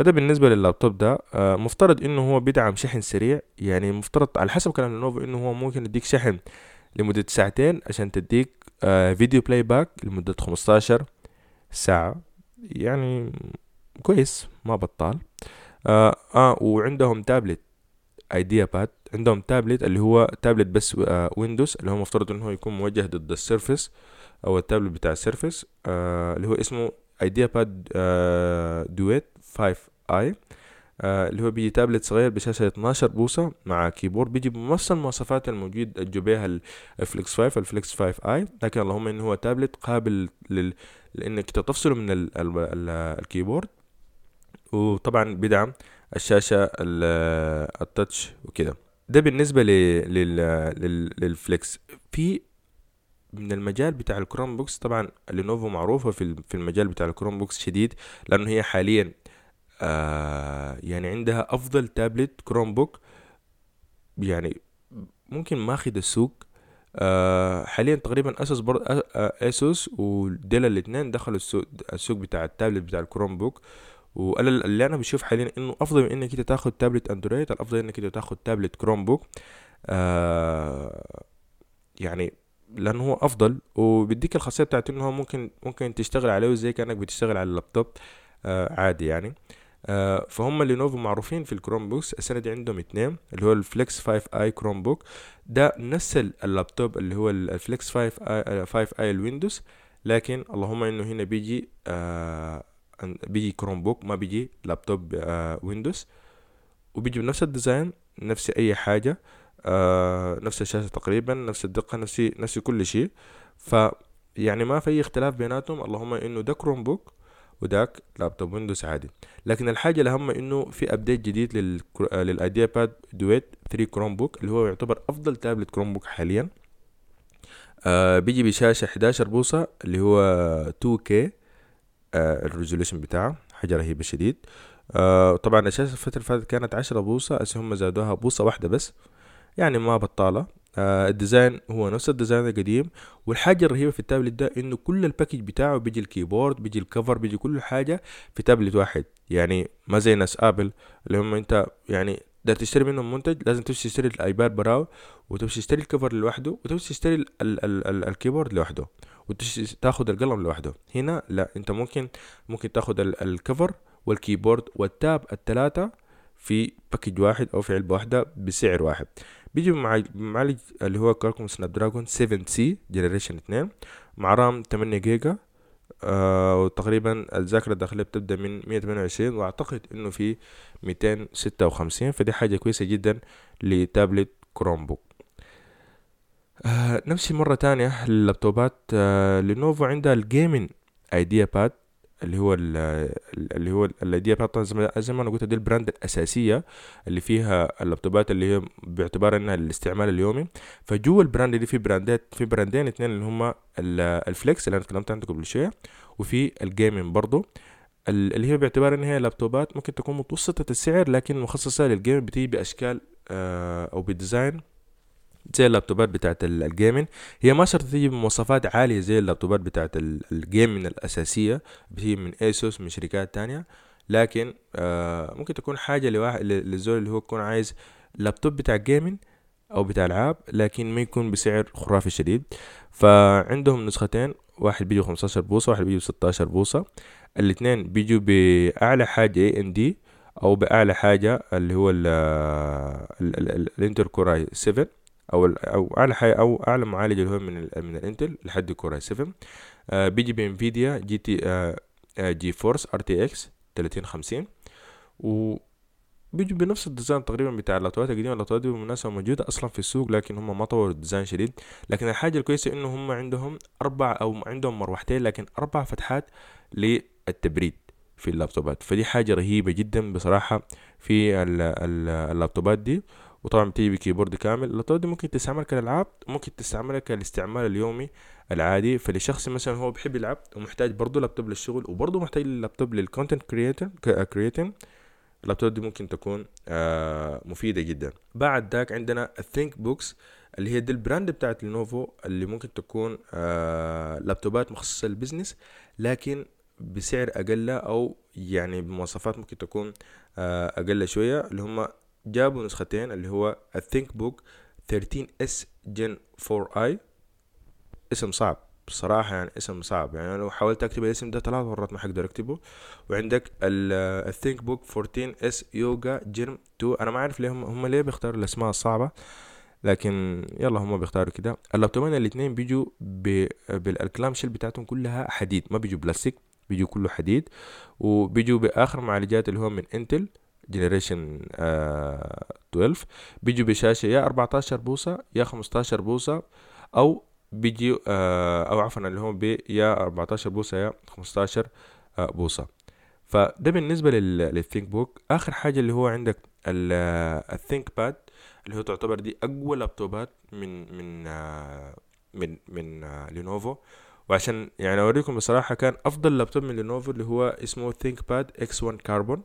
فده بالنسبة لللابتوب ده آه مفترض إنه هو بيدعم شحن سريع يعني مفترض على حسب كلام لينوفو إنه هو ممكن يديك شحن لمدة ساعتين عشان تديك video playback لمدة خمستاشر ساعة. يعني كويس ما بطال. آه, آه وعندهم tablet IdeaPad عندهم تابلت اللي هو تابلت بس آه Windows اللي هو مفترض إنه هو يكون موجه ضد ال Surface أو التابلت بتاع ال Surface آه اللي هو اسمه IdeaPad آه Duet 5i آه اللي هو بيجي تابلت صغير بشاشة 12 بوصة مع keyboard بيجي بنفس المواصفات الموجود جو بيها ال Flex 5 ال Flex 5i لكن اللهم إنه هو تابلت قابل لل... لإنك تفصله من ال... ال... ال... ال keyboard وطبعا بيدعم الشاشة ال touch وكده. ده بالنسبة لل... لل... لل Flex في من المجال بتاع ال Chromebooks طبعا لينوفو معروفة في المجال بتاع ال Chromebooks شديد لأنه هي حاليا آه يعني عندها أفضل tablet Chromebook يعني ممكن ماخذ السوق. آه حاليا تقريبا أسوس بر... أسوس وديل الاثنين دخلوا السوق السوق بتاع التابلت بتاع ال Chromebook وأنا اللي أنا بشوف حاليا إنه أفضل من إنك أنت تاخد تابلت أندرويد الأفضل إنك أنت تاخد tablet Chromebook آه يعني لأنه هو أفضل. وبيديك الخاصية بتاعت إنه ممكن ممكن تشتغل عليه زي كأنك بتشتغل على اللابتوب. آه عادي يعني. آه فهم لينوفو معروفين في ال Chromebook س السنة دي عندهم اتنين اللي هو ال Flex 5i Chromebook ده نفس اللابتوب اللي هو ال Flex 5i 5i الويندوز. لكن اللهم انه هنا بيجي آه بيجي Chromebook ما بيجي لابتوب آه ويندوز. وبيجي بنفس ال design نفس أي حاجة آه نفس الشاشة تقريبا نفس الدقة نفس نفس كل شيء. ف يعني ما في أي اختلاف بيناتهم. اللهم إنه ده Chromebook وداك لابتوب ويندوز عادي. لكن الحاجة الأهم إنه في أبديت جديد لل للأيديا باد دويت 3 كروم بوك اللي هو يعتبر أفضل تابلت كروم بوك حاليا. آه بيجي بشاشة 11 بوصة اللي هو 2K آه الريزوليوشن بتاعه حاجة رهيبة شديد. آه طبعا الشاشة الفترة اللي فاتت كانت 10 بوصة هم زادوها بوصة واحدة بس. يعني ما بطالة. آه الديزاين هو نفس الديزاين القديم والحاجة الرهيبة في التابلت ده إنه كل ال package بتاعه بيجي ال keyboard بيجي ال cover بيجي كل حاجة في تابلت واحد. يعني ما زي ناس آبل اللي هم أنت يعني ده تشتري منهم منتج لازم تمشي تشتري الآيباد برو وتمشي تشتري ال cover لوحده وتمشي تشتري ال ال ال ال ال keyboard لوحده وتاخد القلم لوحده. هنا لا أنت ممكن ممكن تاخد ال cover وال keyboard وال tab الثلاثة في package واحد أو في علبة واحدة بسعر واحد. بيجي بمعالج اللي هو كوالكوم Snapdragon 7c generation 2 مع RAM 8 جيجا آه وتقريبا الذاكرة الداخلية بتبدأ من 128 وأعتقد إنه في 256 فدي حاجة كويسة جدا ل tablet Chromebook آه نمشي مرة تانية لللابتوبات. آه لينوفو عندها ال gaming IdeaPad. اللي هو اللي هو ال IdeaPad زي ما أنا قلت دي ال brand الأساسية اللي فيها اللابتوبات اللي هي باعتبار إنها الاستعمال اليومي. فجوا ال brand دي في brandات في brandين اثنين اللي هم ال Flex اللي أنا تكلمت عنه قبل شوية وفي ال gaming برضو اللي هي باعتبار إن هي لابتوبات ممكن تكون متوسطة السعر لكن مخصصة لل game بتيجي بأشكال آه، أو ب design زي اللابتوبات بتاعت ال gaming هي ما شرط تيجي بمواصفات عالية زي اللابتوبات بتاعت ال gaming الأساسية بتيجي من ايسوس من شركات تانية. لكن آه ممكن تكون حاجة لواحد للزول اللي هو يكون عايز لابتوب بتاع gaming أو بتاع ألعاب لكن ما يكون بسعر خرافي شديد. فعندهم نسختين واحد بيجوا خمستاشر بوصة واحد بيجوا ستاشر بوصة. الاتنين بيجوا بأعلى حاجة AMD أو بأعلى حاجة اللي هو الإنتل Core i7 أو أو أعلى حاجة أو أعلى معالج اللي هو من ال من الإنتل لحد Core i7 آه بيجي بإنفيديا GT آه آه GeForce RTX 3050 و بيجوا بنفس ال design تقريبا بتاع اللابتوبات القديمة. اللابتوبات دي بالمناسبة موجودة أصلا في السوق لكن هم ما طوروا ال design شديد. لكن الحاجة الكويسة إنه هم عندهم أربع أو عندهم مروحتين لكن أربع فتحات للتبريد في اللابتوبات. فدي حاجة رهيبة جدا بصراحة في اللابتوبات دي. وطبعا بتيجي ب keyboard كامل. اللابتوب دي ممكن تستعمل كالألعاب ممكن تستعملها كالاستعمال اليومي العادي. فلشخص مثلا هو بيحب يلعب ومحتاج برضه لابتوب للشغل وبرضه محتاج لابتوب لل content creator creating اللابتوب دي ممكن تكون آه مفيدة جدا. بعد ذاك عندنا ال ThinkBooks اللي هي دي ال brand بتاعت لينوفو اللي ممكن تكون آه لابتوبات مخصصة لل business لكن بسعر أقل أو يعني بمواصفات ممكن تكون آه أقل شوية اللي هم جابوا نسختين اللي هو ال ThinkBook 13s Gen 4i اسم صعب بصراحة يعني اسم صعب. يعني لو حاولت أكتب الاسم ده ثلاث مرات ما حقدر أكتبه. وعندك ال ThinkBook 14s Yoga Gen 2 أنا ما أعرف ليه هم, ليه بيختاروا الأسماء الصعبة لكن يلا هم بيختاروا كده. اللابتوبين الاثنين بيجوا بال clamshell بتاعتهم كلها حديد. ما بيجوا بلاستيك بيجوا كله حديد. وبيجوا بآخر معالجات اللي هو من انتل generation 12 بيجوا بشاشة يا 14 بوصة يا 15 بوصة أو بيجي آه أو عفوا اللي هو بي يا 14 بوصة يا 15 آه بوصة. فده بالنسبة لل ThinkBook آخر حاجة اللي هو عندك ال ThinkPad اللي هو تعتبر دي أقوى لابتوبات من من آه من من آه لينوفو. وعشان يعني أوريكم بصراحة كان أفضل لابتوب من لينوفو اللي هو اسمه ThinkPad X1 Carbon آه،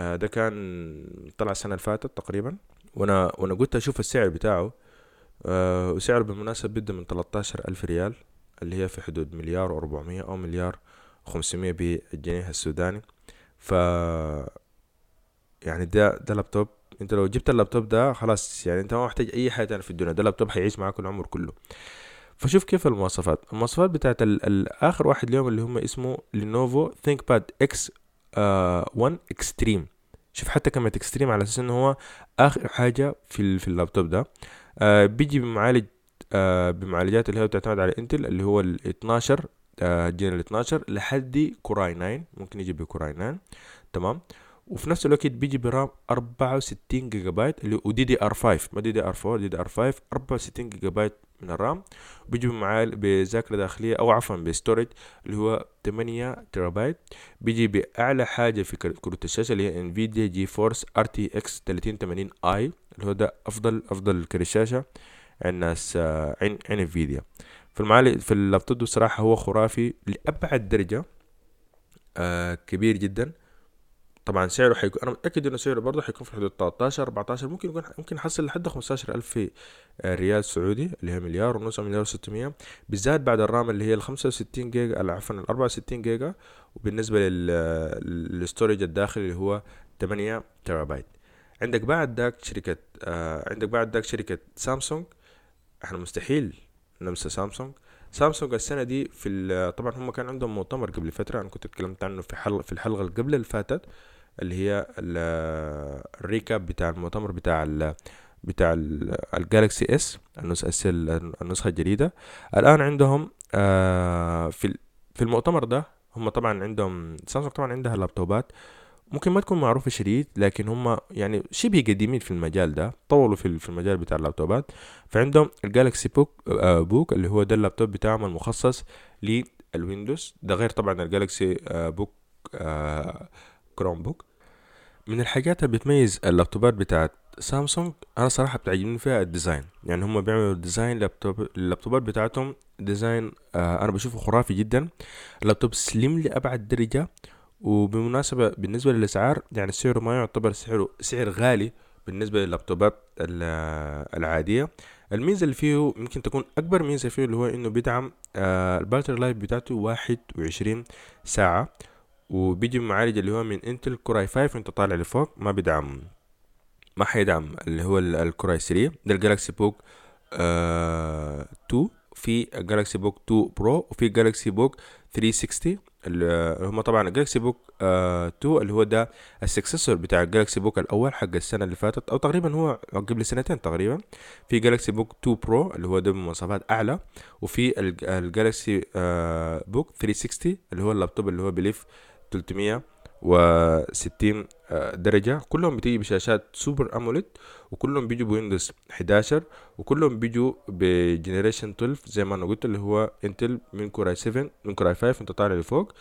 ده كان طلع السنة اللي فاتت تقريبا. وأنا وأنا قلت أشوف السعر بتاعه آه وسعره بالمناسبة بيبدأ من تلتاشر ألف ريال اللي هي في حدود مليار وأربعمية أو مليار وخمسمية بالجنيه السوداني. ف يعني ده ده لابتوب. أنت لو جبت اللابتوب ده خلاص يعني أنت ما محتاج أي حاجة تانية في الدنيا. ده لابتوب حيعيش معاك العمر كله. فشوف كيف المواصفات. المواصفات بتاعت الآخر واحد اليوم اللي هم اسمه Lenovo ThinkPad X 1 Extreme شوف حتى كلمة Extreme على أساس إنه هو آخر حاجة في في اللابتوب ده. آه بيجي بمعالج آه بمعالجات اللي هي بتعتمد على Intel اللي هو ال 12 آه جيل ال 12 لحد Core i9 ممكن يجي ب Core i9 تمام؟ وفي نفس الوقت بيجي ب RAM 64 جيجا بايت اللي و DDR 5 ما DDR 4 DDR 5 64 جيجا بايت من ال RAM. بيجي معاه بذاكرة داخلية أو عفوا ب storage اللي هو 8 تيرا بايت بيجي بأعلى حاجة في كروت الشاشة اللي هي Nvidia GeForce RTX 3080 Ti اللي هو ده أفضل أفضل كرت الشاشة عند ناس عين Nvidia في المعالج في اللابتوب بصراحة هو خرافي لأبعد درجة آه كبير جدا. طبعا سعره حيكون أنا متأكد إنه سعره برضه حيكون في حدود 13 14 ممكن يكون ممكن يحصل لحد 15000 آه، ريال سعودي اللي هي مليار ونص مليار و600 بالذات بعد ال RAM اللي هي ال 65 جيجا عفوا ال 64 جيجا وبالنسبة لل storage الداخلي اللي هو 8 تيرا بايت عندك بعد ذاك شركة آه عندك بعد ذاك شركة سامسونج. إحنا مستحيل ننسى Samsung. Samsung السنة دي في طبعا هم كان عندهم مؤتمر قبل فترة أنا كنت اتكلمت عنه في حلقة في الحلقة اللي قبل اللي فاتت. اللي هي ال- ال recap بتاع المؤتمر بتاع ال بتاع ال Galaxy S النسخة النسخة الجديدة. الآن عندهم آه في في المؤتمر ده هم طبعا عندهم سامسونج طبعا عندها لابتوبات ممكن ما تكون معروفة شديد لكن هم يعني شبه قديمين في المجال ده طولوا في في المجال بتاع اللابتوبات. فعندهم ال Galaxy Book آه Book اللي هو ده اللابتوب بتاعهم المخصص لل Windows. ده غير طبعا ال Galaxy آه Book Chromebook. من الحاجات اللي بتميز اللابتوبات بتاعت سامسونج أنا صراحة بتعجبني فيها ال design. يعني هم بيعملوا design لابتوب اللابتوبات بتاعتهم design آه أنا بشوفه خرافي جدا. اللابتوب slim لأبعد درجة وبمناسبة بالنسبة للأسعار يعني سعره ما يعتبر سعره سعر غالي بالنسبة لللابتوبات ال- العادية. الميزة اللي فيه يمكن تكون أكبر ميزة فيه اللي هو إنه بيدعم آه ال battery life بتاعته واحد وعشرين ساعة. وبيجي بمعالج اللي هو من Intel Core i5 وانت طالع لفوق ما بيدعم. ما حيدعم اللي هو ال- ال Core i3 ده ال Galaxy Book آه 2 في Galaxy Book 2 Pro وفي Galaxy Book 360 اللي هم طبعا ال Galaxy Book آه 2 اللي هو ده ال successor بتاع ال Galaxy Book الأول حق السنة اللي فاتت أو تقريبا هو قبل سنتين تقريبا. في Galaxy Book 2 Pro اللي هو ده بمواصفات أعلى. وفي الج- ال Galaxy آه Book 360 اللي هو اللابتوب اللي هو بيلف 360 آه، درجة. كلهم بتيجي بشاشات Super AMOLED وكلهم بيجوا ب Windows 11 وكلهم بيجوا ب generation 12 زي ما أنا قلت اللي هو Intel من Core i7 من Core i5 انت طالع لفوق.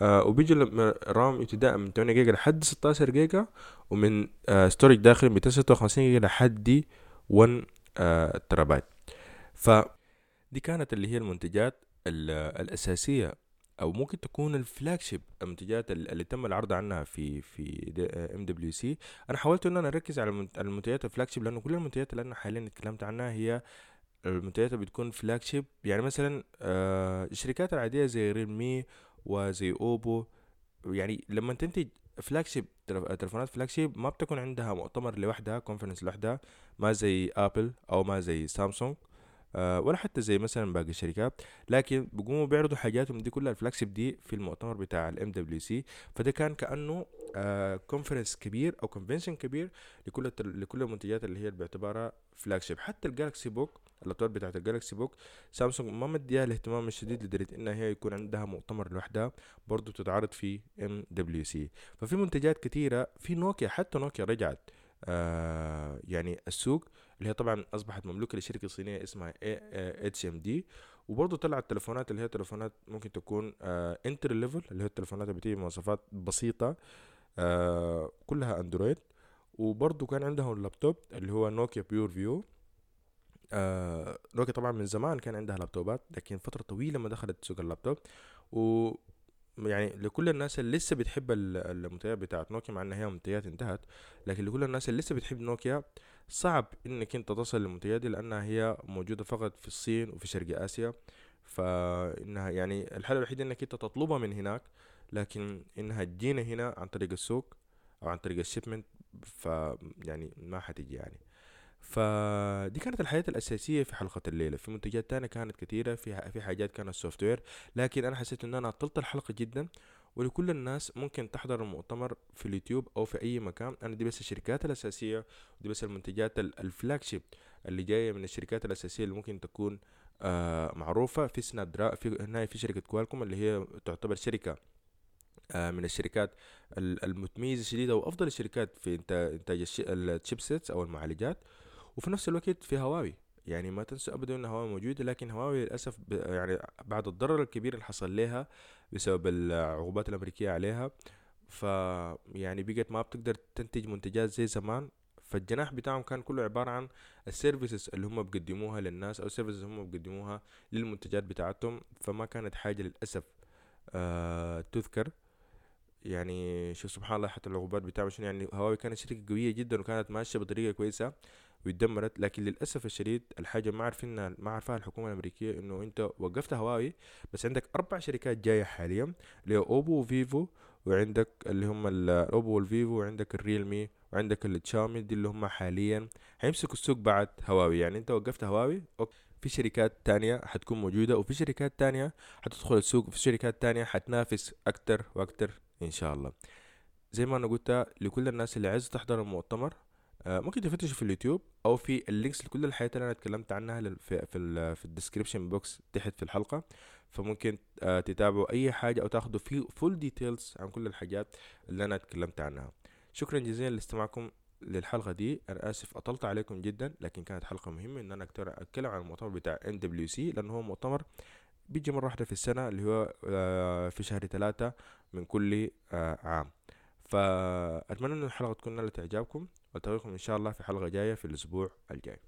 آه وبيجي لما RAM ابتداء من 8 جيجا لحد 16 جيجا ومن آه داخلي 256 جيجا لحد 1 آه تيرابايت. فدي كانت اللي هي المنتجات ال- الأساسية. أو ممكن تكون ال flagship المنتجات ال- اللي تم العرض عنها في في MWC أنا حاولت إن أنا أركز على المنت- على المنتجات ال flagship لأنه كل المنتجات اللي أنا حاليا اتكلمت عنها هي المنتجات اللي بتكون flagship يعني مثلا آه، الشركات العادية زي Realme وزي Oppo يعني لما تنتج flagship تلفونات flagship ما بتكون عندها مؤتمر لوحدها conference لوحدها ما زي Apple أو ما زي سامسونج ولا حتى زي مثلا باقي الشركات لكن بيقوموا بيعرضوا حاجاتهم دي كلها ال flagship دي في المؤتمر بتاع ال MWC فده كان كأنه conference كبير أو convention كبير لكل لكل المنتجات اللي هي باعتبارها flagship حتى ال Galaxy Book اللابتوب بتاعت ال Galaxy Book Samsung ما مديها الاهتمام الشديد لدرجة إنها هي يكون عندها مؤتمر لوحدها برضو تتعرض في MWC ففي منتجات كتيرة في نوكيا حتى نوكيا رجعت آه يعني السوق اللي هي طبعا أصبحت مملوكة لشركة صينية اسمها HMD وبرضه طلعت تليفونات اللي هي تليفونات ممكن تكون آه entry level اللي هي التليفونات اللي بتيجي بمواصفات بسيطة آه كلها Android. وبرضه كان عندهم اللابتوب اللي هو Nokia PureView آه نوكيا طبعا من زمان كان عندها لابتوبات لكن فترة طويلة ما دخلت سوق اللابتوب. و يعني لكل الناس اللي لسه بتحب ال- المنتجات بتاعت نوكيا مع انها هي منتجات انتهت لكن لكل الناس اللي لسه بتحب نوكيا صعب إنك أنت تصل للمنتجات دي لأنها هي موجودة فقط في الصين وفي شرق آسيا. فإنها يعني الحل الوحيد إنك أنت تطلبها من هناك لكن إنها تجينا هنا عن طريق السوق أو عن طريق ال shipment ف يعني ما حتجي يعني. فدي كانت الحاجات الأساسية في حلقة الليلة. في منتجات تانية كانت كتيرة في في حاجات كانت software لكن أنا حسيت إن أنا طلت الحلقة جدا ولكل الناس ممكن تحضر المؤتمر في اليوتيوب أو في أي مكان. أنا دي بس الشركات الأساسية ودي بس المنتجات ال- ال flagship اللي جاية من الشركات الأساسية اللي ممكن تكون آه معروفة. في سناب درا في هنا في شركة كوالكوم اللي هي تعتبر شركة آه، من الشركات ال- المتميزة شديدة وأفضل الشركات في إنت- إنتاج ال ch- ال chipsets أو المعالجات. وفي نفس الوقت في هواوي. يعني ما تنسوا ابدا إن هواوي موجوده لكن هواوي للأسف يعني بعد الضرر الكبير اللي حصل لها بسبب العقوبات الأمريكية عليها. ف يعني بقت ما بتقدر تنتج منتجات زي زمان. فالجناح بتاعهم كان كله عبارة عن ال services اللي هم بيقدموها للناس أو ال services اللي هم بيقدموها للمنتجات بتاعتهم. فما كانت حاجة للأسف آه تذكر. يعني شوف سبحان الله حتى العقوبات بتاعهم شنو؟ يعني هواوي كانت شركة قوية جدا وكانت ماشية بطريقة كويسة. واتدمرت لكن للأسف الشديد الحاجة ما عارفينها ما عارفاها الحكومة الأمريكية إنه أنت وقفت هواوي بس عندك أربع شركات جاية حاليا اللي أوبو وفيفو وعندك اللي هم ال- الاوبو والفيفو وعندك الريلمي وعندك الشاومي دي اللي هم حاليا هيمسكوا السوق بعد هواوي يعني أنت وقفت هواوي okay. في شركات تانية حتكون موجودة وفي شركات تانية حتدخل السوق وفي شركات تانية حتنافس أكتر وأكتر إن شاء الله زي ما أنا قلت لكل الناس اللي عايزة تحضر المؤتمر ممكن تفتشوا في اليوتيوب أو في ال links لكل الحاجات اللي أنا اتكلمت عنها في في, في ال description box تحت في الحلقة. فممكن آه، تتابعوا أي حاجة أو تاخدوا في full details عن كل الحاجات اللي أنا اتكلمت عنها. شكرا جزيلا لاستماعكم للحلقة دي. أنا آسف أطلت عليكم جدا لكن كانت حلقة مهمة إن أنا أتكلم عن المؤتمر بتاع MWC لأنه هو مؤتمر بيجي مرة واحدة في السنة اللي هو آه، في شهر ثلاثة من كل آه، عام. فأتمنى أن الحلقة تكون نالت إعجابكم وألتقيكم إن شاء الله في حلقة جاية في الأسبوع الجاي.